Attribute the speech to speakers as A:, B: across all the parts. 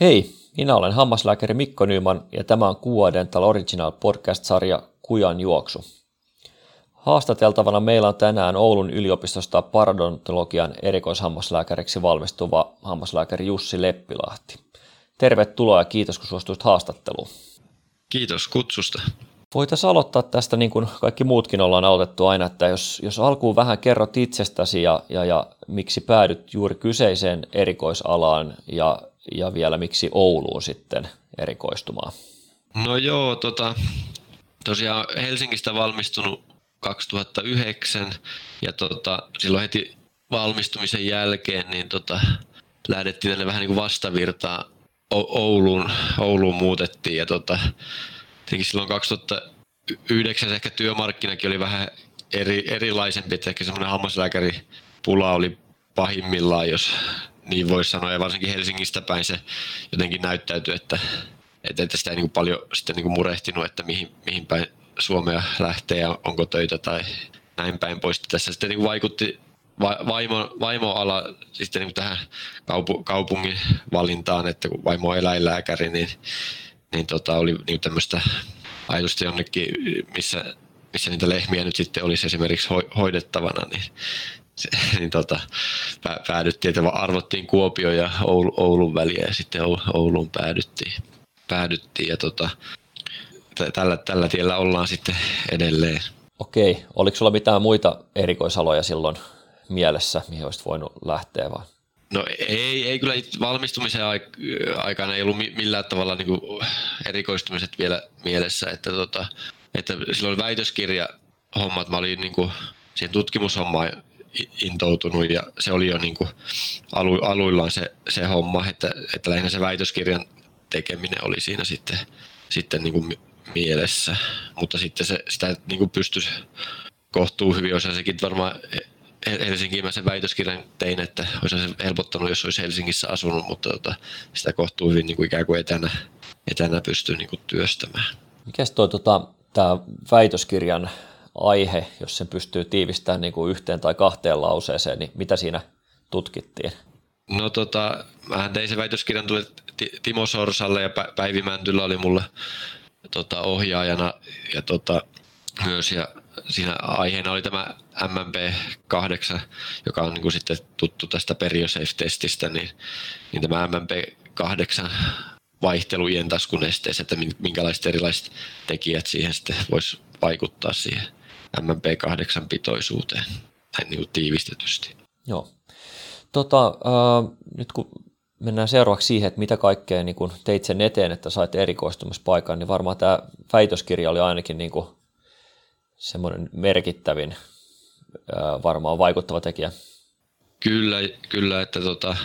A: Hei, minä olen hammaslääkäri Mikko Nyman ja tämä on QA Dental Original podcast-sarja Kujan juoksu. Haastateltavana meillä on tänään Oulun yliopistosta parodontologian erikoishammaslääkäriksi valmistuva hammaslääkäri Jussi Leppilahti. Tervetuloa ja kiitos kun suostuit haastatteluun.
B: Kiitos kutsusta.
A: Voitaisiin aloittaa tästä niin kuin kaikki muutkin ollaan aloitettu aina, että jos, jos alkuun vähän kerrot itsestäsi ja, ja, ja miksi päädyt juuri kyseiseen erikoisalaan ja, ja vielä miksi Ouluun sitten erikoistumaan?
B: No joo, tota, tosiaan Helsingistä valmistunut 2009 ja tota, silloin heti valmistumisen jälkeen niin tota, lähdettiin tänne vähän niin kuin vastavirtaa Ouluun, Ouluun muutettiin ja tota, silloin 2009 ehkä työmarkkinakin oli vähän eri, erilaisempi, että ehkä semmoinen hammaslääkäripula oli pahimmillaan, jos niin voisi sanoa, ja varsinkin Helsingistä päin se jotenkin näyttäytyi, että, että sitä ei niin paljon sitten niin murehtinut, että mihin, mihin päin Suomea lähtee ja onko töitä tai näin päin pois. Tässä sitten niin vaikutti vaimo, vaimoala sitten niin tähän kaupu, kaupungin valintaan, että kun vaimo on eläinlääkäri, niin, niin tota, oli niin tämmöistä ajatusta jonnekin, missä, missä niitä lehmiä nyt sitten olisi esimerkiksi hoidettavana, niin, niin tota, päädyttiin, että arvottiin Kuopio ja Oulu, Oulun väliä ja sitten Ouluun päädyttiin. päädyttiin ja tota, tällä, tällä tiellä ollaan sitten edelleen.
A: Okei, oliko sulla mitään muita erikoisaloja silloin mielessä, mihin olisit voinut lähteä vai?
B: No ei, ei kyllä valmistumisen aikana ei ollut millään tavalla niin erikoistumiset vielä mielessä, että, tota, että silloin väitöskirja hommat, mä olin niin kuin siihen tutkimushommaan intoutunut ja se oli jo niin kuin alu, aluillaan se, se homma, että, että lähinnä se väitöskirjan tekeminen oli siinä sitten, sitten niin kuin mielessä, mutta sitten se, sitä niin kuin pystyisi kohtuu hyvin, olisi sekin varmaan Helsinkiin mä sen väitöskirjan tein, että olisi se helpottanut, jos olisi Helsingissä asunut, mutta tota, sitä kohtuu hyvin niin kuin ikään kuin etänä, etänä pystyy niin kuin työstämään.
A: Mikäs toi tota, tämä väitöskirjan aihe, jos sen pystyy tiivistämään niin kuin yhteen tai kahteen lauseeseen, niin mitä siinä tutkittiin?
B: No tota, mä tein sen väitöskirjan tuli Timo Sorsalle ja Päivi Mäntylä oli mulle tota, ohjaajana ja tota, myös ja siinä aiheena oli tämä MMP8, joka on niin kuin sitten tuttu tästä PerioSafe-testistä, niin, niin tämä MMP8 vaihtelujen taskun esteessä, että minkälaiset erilaiset tekijät siihen sitten voisi vaikuttaa siihen MMP8 pitoisuuteen näin niin tiivistetysti.
A: Joo. Tota, äh, nyt kun mennään seuraavaksi siihen, että mitä kaikkea niin kun teit sen eteen, että sait erikoistumispaikan, niin varmaan tämä väitöskirja oli ainakin niin kuin semmoinen merkittävin varmaan vaikuttava tekijä.
B: Kyllä, kyllä että tota,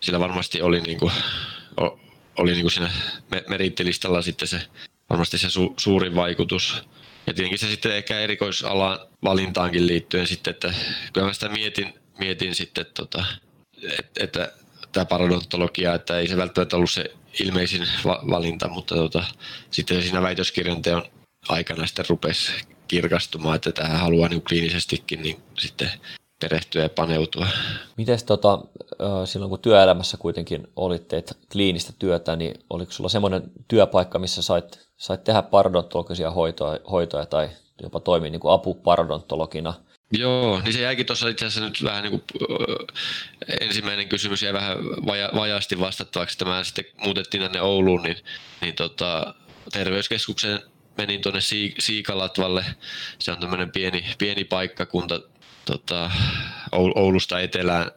B: sillä varmasti oli, niin kuin, oli niin kuin siinä merittilistalla sitten se, varmasti se su, suurin vaikutus. Ja tietenkin se sitten ehkä erikoisalan valintaankin liittyen sitten, että kyllä mä sitä mietin, mietin sitten, tota, että, että tämä parodontologia, että ei se välttämättä ollut se ilmeisin valinta, mutta tota, sitten siinä väitöskirjan teon aikana sitten rupesi kirkastumaan, että tähän haluaa niin kliinisestikin niin sitten perehtyä ja paneutua.
A: Miten tota, silloin kun työelämässä kuitenkin olit teet kliinistä työtä, niin oliko sulla semmoinen työpaikka, missä sait, sait tehdä parodontologisia hoitoja, hoitoja tai jopa toimia niin kuin apuparodontologina?
B: Joo, niin se jäikin tuossa itse asiassa nyt vähän niin kuin, ensimmäinen kysymys jäi vähän vaja, vajaasti vastattavaksi. Tämä sitten muutettiin tänne Ouluun, niin, niin tota, terveyskeskuksen menin tuonne Siikalatvalle. Se on tämmöinen pieni, pieni paikkakunta tota, Oulusta etelään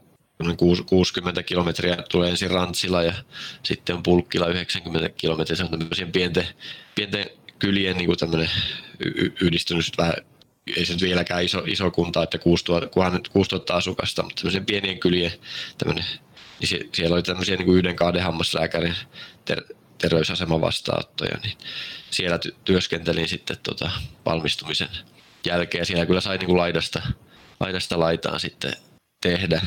B: 60 kilometriä tulee ensin Rantsila ja sitten on Pulkkila 90 kilometriä. Se on tämmöisiä pienten, pienten kylien niin kuin yhdistynyt vähän ei se nyt vieläkään iso, iso kunta, että 6000, 6000 asukasta, mutta tämmöisen pienien kylien tämmöinen, niin siellä oli tämmöisiä niin kuin yhden kahden hammaslääkärin ter, terveysaseman vastaanottoja, niin siellä ty- työskentelin sitten tota valmistumisen jälkeen. Siellä kyllä sai niin kuin laidasta, laidasta laitaan sitten tehdä.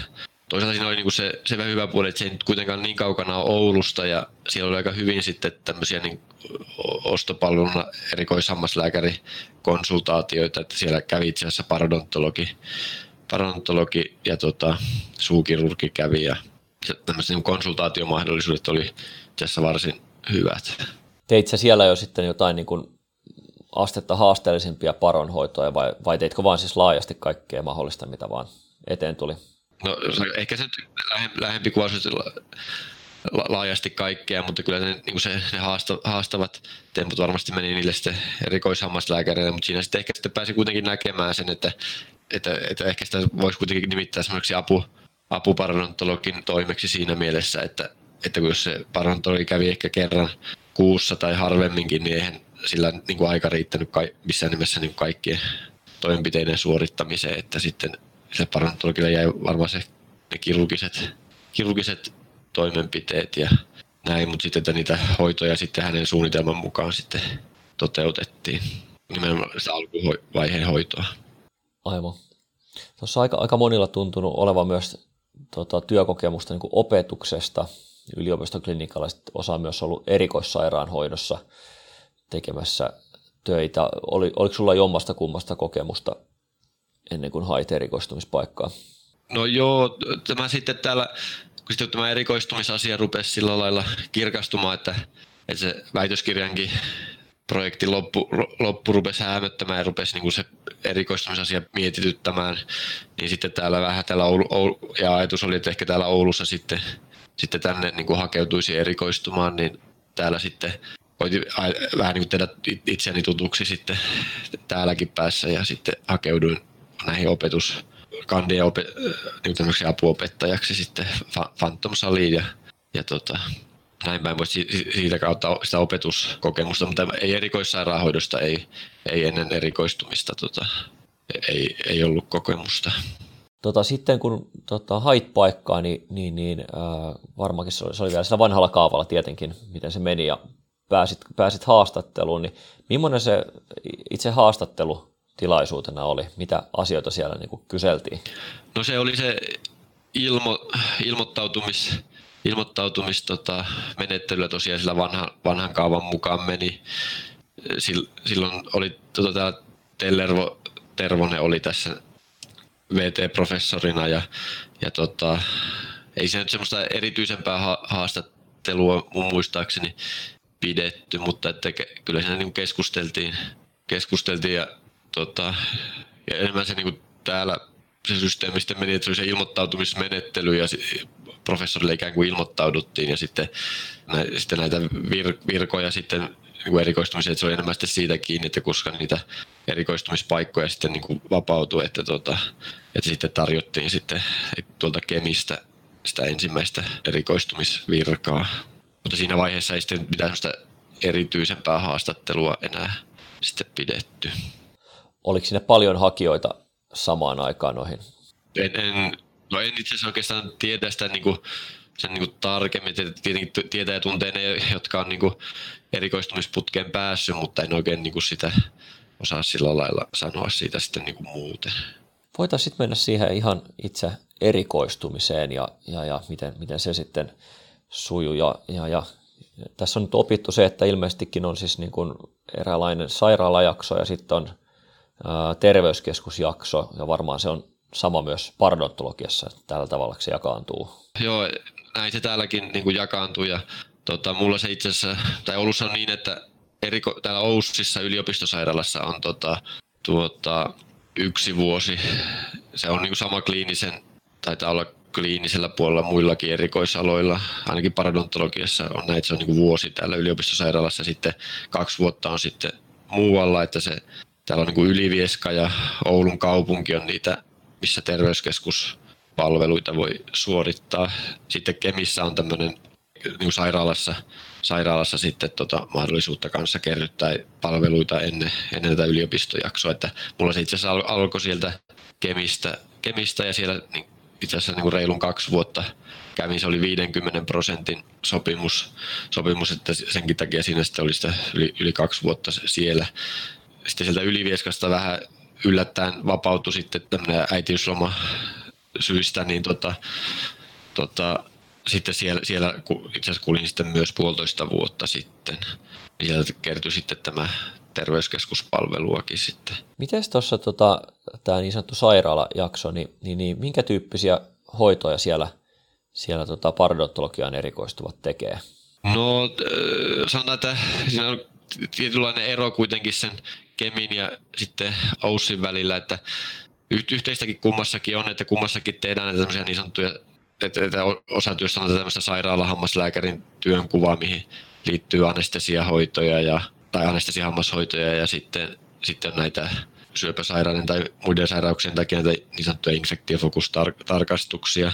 B: Toisaalta siinä oli niin kuin se, se hyvä puoli, että se ei nyt kuitenkaan niin kaukana ole Oulusta ja siellä oli aika hyvin sitten tämmöisiä niin ostopalveluna erikoishammaslääkärikonsultaatioita, että siellä kävi itse asiassa parodontologi, parodontologi ja tota, suukirurgi kävi ja tämmöiset niin konsultaatiomahdollisuudet oli tässä varsin hyvät.
A: Teit sä siellä jo sitten jotain niin kuin astetta haasteellisempia paronhoitoja vai, vai teitkö vaan siis laajasti kaikkea mahdollista, mitä vaan eteen tuli?
B: No ehkä se lähempi kuvaus laajasti kaikkea, mutta kyllä ne, niin se, ne haastavat temput varmasti meni niille sitten erikoishammaslääkäreille, mutta siinä sitten ehkä sitten pääsi kuitenkin näkemään sen, että, että, että ehkä sitä voisi kuitenkin nimittää semmoiseksi apu, apuparodontologin toimeksi siinä mielessä, että, että kun jos se parodontologi kävi ehkä kerran kuussa tai harvemminkin, niin eihän sillä niin kuin aika riittänyt missään nimessä niin kaikkien toimenpiteiden suorittamiseen, että sitten se parodontologille jäi varmaan se, ne kirurgiset, kirurgiset toimenpiteet ja näin, mutta sitten että niitä hoitoja sitten hänen suunnitelman mukaan sitten toteutettiin, nimenomaan sitä alkuvaiheen hoitoa.
A: Aivan. Tuossa aika, aika monilla tuntunut olevan myös tota, työkokemusta niin kuin opetuksesta yliopistoklinikalla, osa myös ollut erikoissairaanhoidossa tekemässä töitä. Oli, oliko sulla jommasta kummasta kokemusta ennen kuin hait erikoistumispaikkaa?
B: No joo, tämä sitten täällä kun sitten tämä erikoistumisasia rupesi sillä lailla kirkastumaan, että, että se väitöskirjankin projekti loppu, loppu rupesi häämöttämään ja rupesi niin kuin se erikoistumisasia mietityttämään, niin sitten täällä vähän täällä Oulu, Oulu, ja ajatus oli, että ehkä täällä Oulussa sitten, sitten tänne niin kuin hakeutuisi erikoistumaan, niin täällä sitten voitin vähän niin kuin tehdä itseäni tutuksi sitten täälläkin päässä ja sitten hakeuduin näihin opetus, kandia opet, niin apuopettajaksi sitten Phantom Saliin ja, ja tota, näin päin voisi siitä kautta sitä opetuskokemusta, mutta ei erikoissairaanhoidosta, ei, ei ennen erikoistumista tota, ei, ei ollut kokemusta.
A: Tota, sitten kun tota, hait paikkaa, niin, niin, niin äh, varmaankin se oli, se oli vielä sillä vanhalla kaavalla tietenkin, miten se meni ja pääsit, pääsit haastatteluun, niin millainen se itse haastattelu tilaisuutena oli? Mitä asioita siellä niin kuin kyseltiin?
B: No se oli se ilmo, ilmoittautumis, ilmoittautumis tota, tosiaan sillä vanha, vanhan kaavan mukaan meni. Silloin oli tota, täällä Tellervo Tervonen oli tässä VT-professorina ja, ja tota, ei se nyt semmoista erityisempää haastattelua mun muistaakseni pidetty, mutta että kyllä siinä niin keskusteltiin, keskusteltiin ja tota, ja enemmän se niin täällä se systeemi sitten meni, että se oli se ilmoittautumismenettely ja professorille ikään kuin ilmoittauduttiin ja sitten, nä, sitten näitä vir, virkoja sitten niin kuin erikoistumiseen, että se oli enemmän sitten siitä kiinni, että koska niitä erikoistumispaikkoja sitten niin kuin vapautui, että, tota, että sitten tarjottiin sitten tuolta Kemistä sitä ensimmäistä erikoistumisvirkaa. Mutta siinä vaiheessa ei sitten mitään erityisempää haastattelua enää sitten pidetty
A: oliko sinne paljon hakijoita samaan aikaan noihin?
B: En, en, no en itse asiassa oikeastaan tiedä sitä niin kuin, sen niin kuin tarkemmin. Tietenkin tietää ja tuntee ne, jotka on niin kuin erikoistumisputkeen päässyt, mutta en oikein niin kuin sitä osaa sillä lailla sanoa siitä sitten niin kuin muuten.
A: Voitaisiin sitten mennä siihen ihan itse erikoistumiseen ja, ja, ja miten, miten se sitten sujuu. Ja, ja, ja tässä on nyt opittu se, että ilmeisestikin on siis niin kuin eräänlainen sairaalajakso ja sitten on terveyskeskusjakso, ja varmaan se on sama myös pardontologiassa, tällä tavalla se jakaantuu.
B: Joo, näin se täälläkin niin kuin jakaantuu, ja tota, mulla se itse asiassa, tai Oulussa on niin, että eriko, täällä Oussissa yliopistosairaalassa on tota, tuota, yksi vuosi, se on niin kuin sama kliinisen, taitaa olla kliinisellä puolella muillakin erikoisaloilla, ainakin paradontologiassa on näin, että se on niin vuosi täällä yliopistosairaalassa, sitten kaksi vuotta on sitten muualla, että se Täällä on niin Ylivieska ja Oulun kaupunki on niitä, missä terveyskeskuspalveluita voi suorittaa. Sitten Kemissä on tämmöinen niin sairaalassa, sairaalassa sitten tota, mahdollisuutta kanssa kerryttää palveluita ennen, ennen tätä yliopistojaksoa. Että mulla se itse asiassa alkoi sieltä Kemistä, Kemistä ja siellä niin, itse asiassa niin kuin reilun kaksi vuotta kävin, se oli 50 prosentin sopimus, sopimus että senkin takia siinä sitten oli sitä yli, yli kaksi vuotta siellä. Sitten sieltä Ylivieskasta vähän yllättäen vapautui sitten tämmöinen äitiysloma syistä, niin tota, tota, sitten siellä, siellä itse asiassa kulin sitten myös puolitoista vuotta sitten. Niin sieltä kertyi sitten tämä terveyskeskuspalveluakin sitten.
A: Miten tuossa tota, tämä niin sanottu sairaalajakso, niin, niin, niin minkä tyyppisiä hoitoja siellä, siellä tota parodontologiaan erikoistuvat tekee?
B: No sanotaan, että siinä on tietynlainen ero kuitenkin sen Kemin ja sitten Oussin välillä, että yhteistäkin kummassakin on, että kummassakin tehdään näitä tämmöisiä niin sanottuja, että, että osa työstä on tämmöistä sairaalahammaslääkärin työnkuvaa, mihin liittyy anestesiahoitoja ja, tai anestesiahammashoitoja ja sitten, sitten näitä syöpäsairauden tai muiden sairauksien takia näitä niin sanottuja infektiofokustarkastuksia.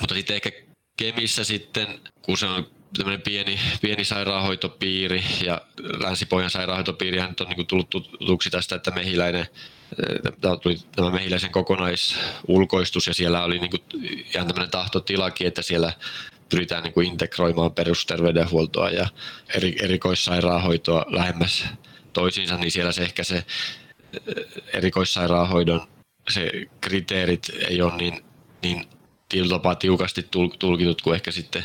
B: Mutta sitten ehkä Kemissä sitten, kun se on tämmöinen pieni, pieni sairaanhoitopiiri ja Länsi-Pohjan sairaanhoitopiiri on niin tullut tutuksi tästä, että mehiläinen tämä tuli tämä mehiläisen kokonaisulkoistus ja siellä oli niin kuin ihan tämmöinen tahtotilakin, että siellä pyritään niin kuin integroimaan perusterveydenhuoltoa ja eri, erikoissairaanhoitoa lähemmäs toisiinsa, niin siellä se ehkä se erikoissairaanhoidon se kriteerit ei ole niin, niin tapaa tiukasti tulkitut kuin ehkä sitten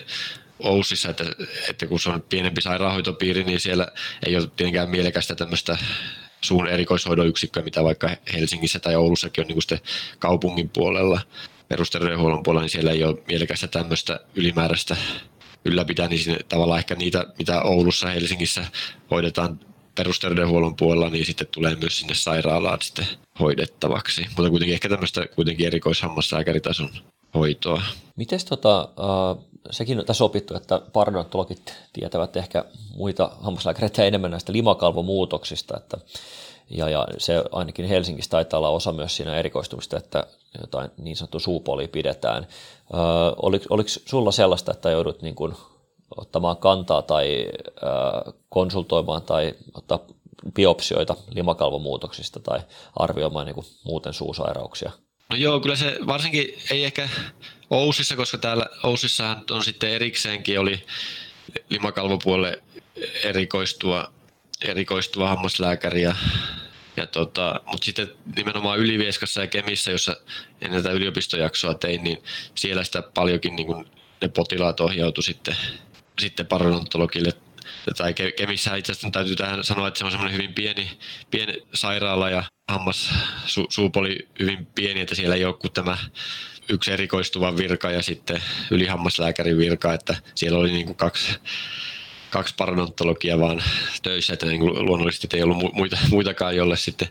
B: Oussissa, että, että kun se on pienempi sairaanhoitopiiri, niin siellä ei ole tietenkään mielekästä tämmöistä suun erikoishoidon yksikköä, mitä vaikka Helsingissä tai Oulussakin on niin kuin kaupungin puolella, perusterveydenhuollon puolella, niin siellä ei ole mielekästä tämmöistä ylimääräistä ylläpitää, niin sinne, tavallaan ehkä niitä, mitä Oulussa, Helsingissä hoidetaan perusterveydenhuollon puolella, niin sitten tulee myös sinne sairaalaan sitten hoidettavaksi. Mutta kuitenkin ehkä tämmöistä kuitenkin erikoishammaslääkäritason hoitoa.
A: Miten tota, äh, sekin on tässä opittu, että parodontologit tietävät ehkä muita hammaslääkäreitä enemmän näistä limakalvomuutoksista, että ja, ja se ainakin Helsingissä taitaa olla osa myös siinä erikoistumista, että jotain niin sanottu suupoli pidetään. Äh, oliko, oliko sulla sellaista, että joudut niin kuin ottamaan kantaa tai äh, konsultoimaan tai ottaa biopsioita limakalvomuutoksista tai arvioimaan niin kuin muuten suusairauksia?
B: No joo, kyllä se varsinkin ei ehkä Oussissa, koska täällä Oussissahan on sitten erikseenkin oli limakalvopuolelle erikoistua, erikoistua hammaslääkäri ja, ja tota, mutta sitten nimenomaan Ylivieskassa ja Kemissä, jossa ennen tätä yliopistojaksoa tein, niin siellä sitä paljonkin niin kuin ne potilaat ohjautu sitten, sitten parodontologille. Tai Kemissä itse asiassa täytyy tähän sanoa, että se on semmoinen hyvin pieni, pieni sairaala ja hammas su, suupoli hyvin pieni, että siellä ei ole kuin tämä yksi erikoistuva virka ja sitten ylihammaslääkärin virka, että siellä oli niin kuin kaksi, kaksi parodontologia vaan töissä, että niin luonnollisesti ei ollut muita, muitakaan, jolle sitten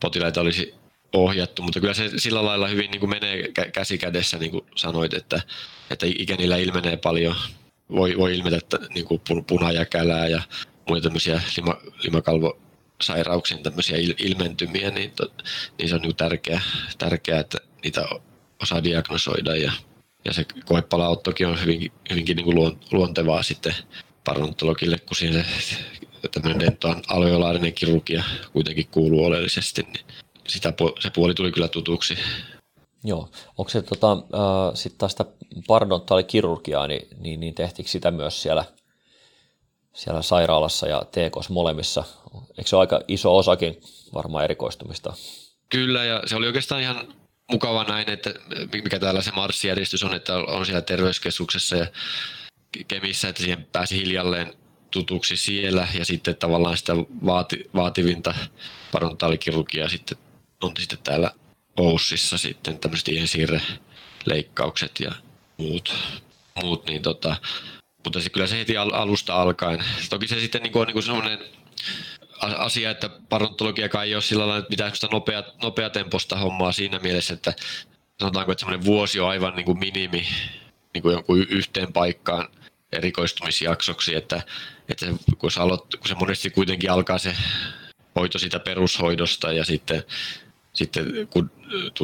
B: potilaita olisi ohjattu, mutta kyllä se sillä lailla hyvin niin kuin menee käsi kädessä, niin kuin sanoit, että, että ikänillä ilmenee paljon, voi, voi ilmetä niin kuin punajäkälää ja muita tämmöisiä lima, limakalvosairauksien tämmöisiä ilmentymiä, niin, to, niin se on niin tärkeää, tärkeää, että niitä osaa diagnosoida. Ja, ja se koepalauttokin on hyvinkin, hyvinkin niin kuin luontevaa sitten parodontologille, kun siihen tämmöinen dentoan alveolaarinen kirurgia kuitenkin kuuluu oleellisesti, niin sitä, se puoli tuli kyllä tutuksi.
A: Joo, onko se tota, äh, sitten taas sitä parodontaalikirurgiaa, niin, niin, niin tehtikö sitä myös siellä, siellä sairaalassa ja TKs molemmissa? Eikö se ole aika iso osakin varmaan erikoistumista?
B: Kyllä, ja se oli oikeastaan ihan mukava näin, että mikä täällä se marssijärjestys on, että on siellä terveyskeskuksessa ja Kemissä, että siihen pääsi hiljalleen tutuksi siellä ja sitten tavallaan sitä vaati, vaativinta parontaalikirurgiaa sitten on sitten täällä Oussissa sitten tämmöiset leikkaukset ja muut, muut niin tota, mutta se, kyllä se heti alusta alkaen. Toki se sitten niin on niin semmoinen asia, että parontologia ei ole sillä lailla mitään nopea, nopeatempoista hommaa siinä mielessä, että sanotaanko, että semmoinen vuosi on aivan niin kuin minimi niin kuin jonkun yhteen paikkaan erikoistumisjaksoksi, että, että kun, sä aloit, kun se monesti kuitenkin alkaa se hoito sitä perushoidosta ja sitten, sitten kun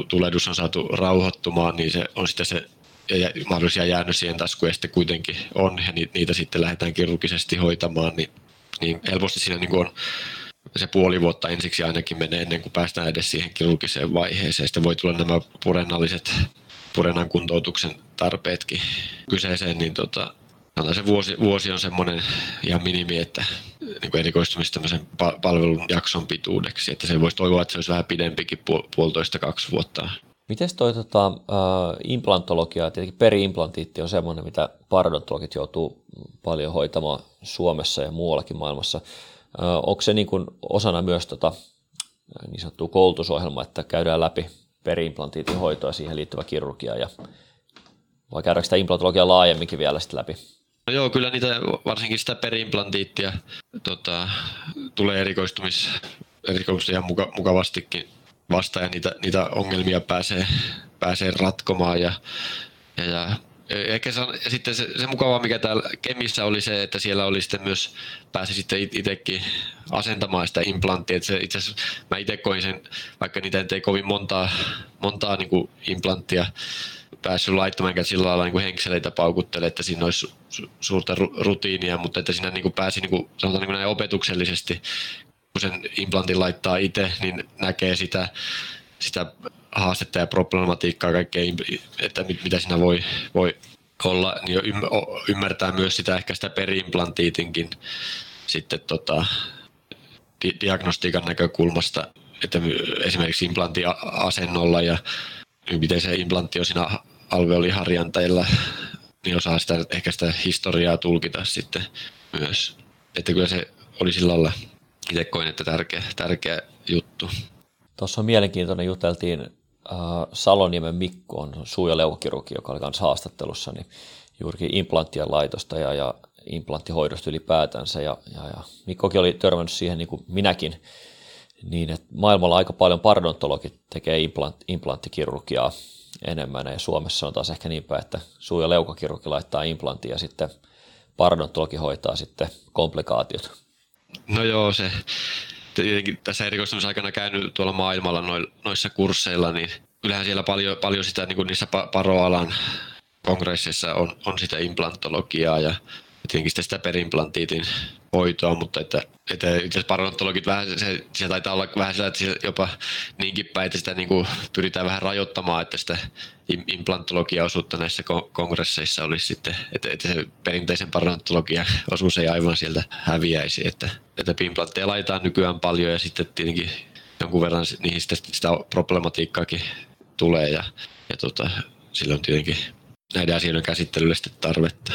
B: tulehdus on saatu rauhoittumaan, niin se on sitten se ja mahdollisia jäännösien taskuja sitten kuitenkin on ja niitä sitten lähdetään kirurgisesti hoitamaan, niin niin helposti siinä niin on se puoli vuotta ensiksi ainakin menee ennen kuin päästään edes siihen kirurgiseen vaiheeseen. Sitten voi tulla nämä purennalliset purenan kuntoutuksen tarpeetkin kyseeseen, niin tota, se vuosi, vuosi on semmoinen ihan minimi, että niin kuin erikoistumista tämmöisen palvelun jakson pituudeksi, että se voisi toivoa, että se olisi vähän pidempikin, puol- puolitoista kaksi vuotta.
A: Miten toi tota, implantologia, tietenkin periimplantiitti on semmoinen, mitä parodontologit joutuu paljon hoitamaan Suomessa ja muuallakin maailmassa. Onko se niin kuin osana myös tota, niin sanottua koulutusohjelmaa, että käydään läpi periimplantiitin hoitoa ja siihen liittyvä kirurgia ja vai käydäänkö sitä implantologiaa laajemminkin vielä sitten läpi?
B: No joo, kyllä niitä, varsinkin sitä perimplantiittia tota, tulee erikoistumis, erikoistumisia ihan muka, mukavastikin vastaan ja niitä, niitä ongelmia pääsee, pääsee ratkomaan ja, ja, ja Ehkä se on, ja sitten se, se mukava, mikä täällä Kemissä oli se, että siellä oli sitten myös, pääsi sitten itsekin asentamaan sitä implanttia. Itse asiassa mä itse koin sen, vaikka niitä ei kovin montaa, montaa niin implanttia päässyt laittamaan, sillä lailla niin henkseleitä paukuttele, että siinä olisi su- suurta rutiinia, mutta että siinä niin kuin pääsi niin kuin, sanotaan niin kuin näin opetuksellisesti, kun sen implantin laittaa itse, niin näkee sitä, sitä haastetta ja problematiikkaa kaikkea, että mitä siinä voi, voi olla, niin ymmärtää myös sitä ehkä sitä perimplantiitinkin sitten tota, di- diagnostiikan näkökulmasta, että esimerkiksi implanttiasennolla ja miten se implantti on siinä alveoliharjanteilla, niin osaa sitä, ehkä sitä historiaa tulkita sitten myös. Että kyllä se oli sillä lailla itse koin, että tärkeä, tärkeä juttu.
A: Tuossa on mielenkiintoinen, juteltiin äh, Saloniemen Mikko on suu- ja leukokirurgi, joka oli kanssa haastattelussa, niin juurikin implanttien laitosta ja, ja implanttihoidosta ylipäätänsä. Ja, ja, ja Mikkokin oli törmännyt siihen niin kuin minäkin, niin että maailmalla aika paljon parodontologit tekee implant, implanttikirurgiaa enemmän, ja Suomessa on taas ehkä niin päin, että suu- ja leukokirurgi laittaa implanttia ja sitten parodontologi hoitaa sitten komplikaatiot.
B: No joo, se tietenkin tässä erikoistumisaikana käynyt tuolla maailmalla noissa kursseilla, niin kyllähän siellä paljon, paljon sitä niin kuin niissä paroalan kongresseissa on, on sitä implantologiaa ja tietenkin sitä, sitä perimplantiitin hoitoa, mutta että, että itse asiassa parodontologit vähän, se, se taitaa olla vähän sillä, että jopa niinkin päin, että sitä niin kuin pyritään vähän rajoittamaan, että sitä implantologia osuutta näissä kongresseissa olisi sitten, että, että se perinteisen parodontologian osuus ei aivan sieltä häviäisi, että, että implantteja laitetaan nykyään paljon ja sitten tietenkin jonkun verran niihin sitä, sitä problematiikkaakin tulee ja, ja tota, silloin tietenkin näiden asioiden käsittelylle sitten tarvetta.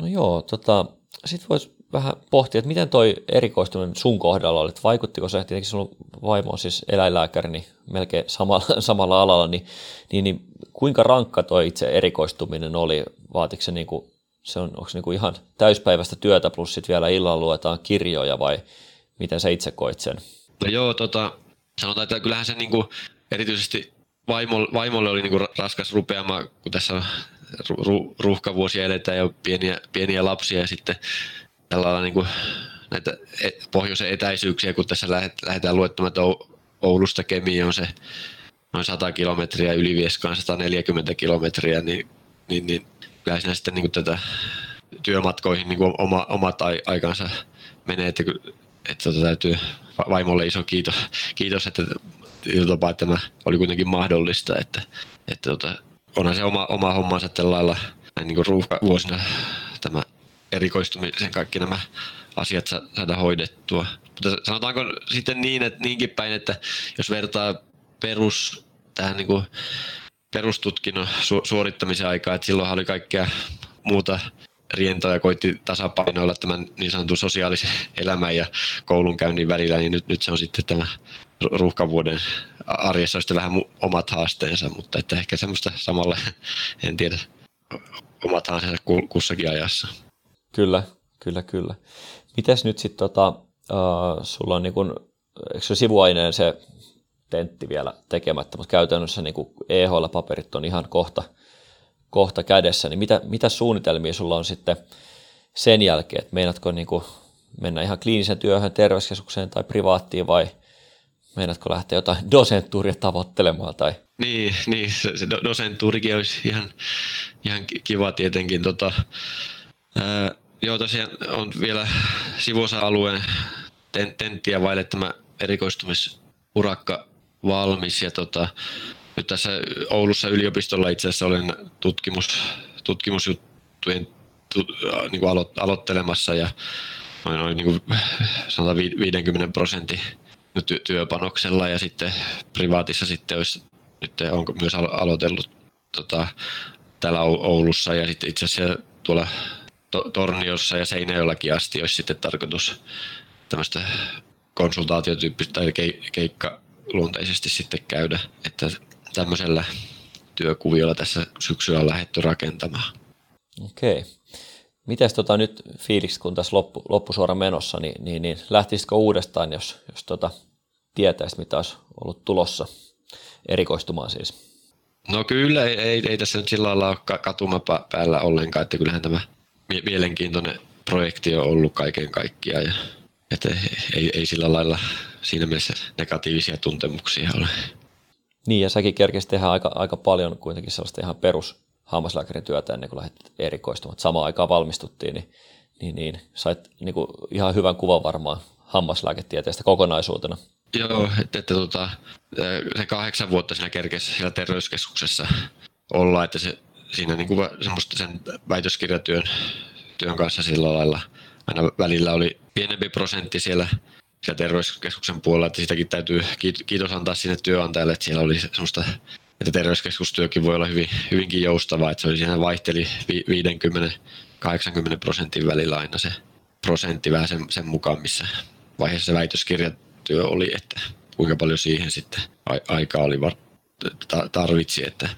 A: No joo, tota, sitten voisi vähän pohtia, että miten toi erikoistuminen sun kohdalla oli, että vaikuttiko se, tietenkin sun vaimo on siis eläinlääkäri, niin melkein samalla, samalla alalla, niin, niin, niin kuinka rankka toi itse erikoistuminen oli, vaatiko se, niin kuin, se on, onko se niin kuin ihan täyspäiväistä työtä plus sitten vielä illalla luetaan kirjoja vai miten sä itse koit sen?
B: No joo, tota, sanotaan, että kyllähän se niin kuin, erityisesti vaimolle, vaimolle oli niin kuin raskas rupeama, kun tässä ru, ruuhkavuosia eletään ja pieniä, pieniä lapsia ja sitten tällä niin kuin näitä e, pohjoisen etäisyyksiä, kun tässä lähdetään luettamaan, Oulusta Kemiin on se noin 100 kilometriä, Ylivieskaan 140 kilometriä, niin, niin, niin kyllä siinä sitten niin tätä työmatkoihin niin oma, omat aikansa menee, että, että tuota, täytyy vaimolle iso kiitos, kiitos että, että tämä oli kuitenkin mahdollista, että, että tuota, onhan se oma, oma hommansa tällä lailla näin niin ruuhkavuosina tämä erikoistumisen kaikki nämä asiat saada hoidettua. Mutta sanotaanko sitten niin, että niinkin päin, että jos vertaa perus tähän niin kuin perustutkinnon su- suorittamisen aikaa, että silloin oli kaikkea muuta rientoa ja koitti tasapainoilla tämän niin sanotun sosiaalisen elämän ja koulunkäynnin välillä, niin nyt, nyt se on sitten tämä ruuhkavuoden arjessa on vähän omat haasteensa, mutta että ehkä semmoista samalla, en tiedä, omat haasteensa kussakin ajassa.
A: Kyllä, kyllä, kyllä. Mites nyt sitten, tota, uh, sulla on niin kun, eikö se sivuaineen se tentti vielä tekemättä, mutta käytännössä niin EHL-paperit on ihan kohta, kohta kädessä, niin mitä, mitä suunnitelmia sulla on sitten sen jälkeen, että meinaatko niin mennä ihan kliinisen työhön, terveyskeskukseen tai privaattiin vai meinaatko lähteä jotain dosenttuuria tavoittelemaan? Tai?
B: Niin, niin se, se dosenttuurikin olisi ihan, ihan kiva tietenkin. Tota, ää, Joo, tosiaan on vielä sivuosa-alueen tenttiä vaille tämä erikoistumisurakka valmis. Ja tota, nyt tässä Oulussa yliopistolla itse asiassa olen tutkimus, tutkimusjuttujen tu, niin kuin alo, aloittelemassa ja noin, noin niin kuin, sanotaan 50 prosentin työpanoksella ja sitten privaatissa sitten olisi, nyt on myös aloitellut tota, täällä Oulussa ja sitten itse asiassa tuolla to- Torniossa ja Seinäjoellakin asti olisi sitten tarkoitus tämmöistä konsultaatiotyyppistä tai ke- keikkaluonteisesti sitten käydä, että tämmöisellä työkuviolla tässä syksyllä on lähdetty rakentamaan.
A: Okei. Mites tota nyt fiiliksi, kun tässä loppu, loppusuora menossa, niin, niin, niin lähtisitkö uudestaan, jos, jos tota, tietäisit, mitä olisi ollut tulossa erikoistumaan siis?
B: No kyllä, ei, ei, ei tässä nyt sillä lailla ole katuma päällä ollenkaan, että kyllähän tämä mielenkiintoinen projekti on ollut kaiken kaikkiaan. Ja, että ei, ei sillä lailla siinä mielessä negatiivisia tuntemuksia ole.
A: Niin, ja säkin kerkesit tehdä aika, aika paljon kuitenkin sellaista ihan perus hammaslääkärin työtä ennen kuin lähdit erikoistumaan. Samaan aikaan valmistuttiin, niin, niin, niin sait niin kuin ihan hyvän kuvan varmaan hammaslääketieteestä kokonaisuutena.
B: Joo, että, että tota, se kahdeksan vuotta siinä kerkesi siellä terveyskeskuksessa olla, että se, siinä niin semmoista sen väitöskirjatyön työn kanssa sillä lailla aina välillä oli pienempi prosentti siellä, siellä terveyskeskuksen puolella, että sitäkin täytyy kiitos antaa sinne työnantajalle, että siellä oli semmoista, että terveyskeskustyökin voi olla hyvin, hyvinkin joustavaa, että se oli siinä vaihteli 50-80 prosentin välillä aina se prosentti vähän sen, sen mukaan, missä vaiheessa se väitöskirjatyö oli, että kuinka paljon siihen sitten aikaa oli tarvitsi, että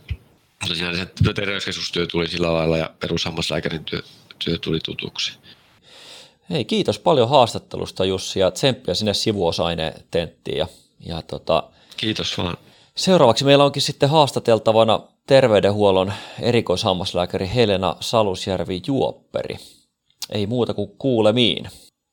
B: mutta siinä se terveyskeskustyö tuli sillä lailla ja perushammaslääkärin työ, työ tuli tutuksi.
A: Hei, kiitos paljon haastattelusta Jussi ja tsemppiä sinne sivuosaineen tenttiin. Ja, ja tota,
B: kiitos vaan.
A: Seuraavaksi meillä onkin sitten haastateltavana terveydenhuollon erikoishammaslääkäri Helena Salusjärvi Juopperi. Ei muuta kuin kuulemiin.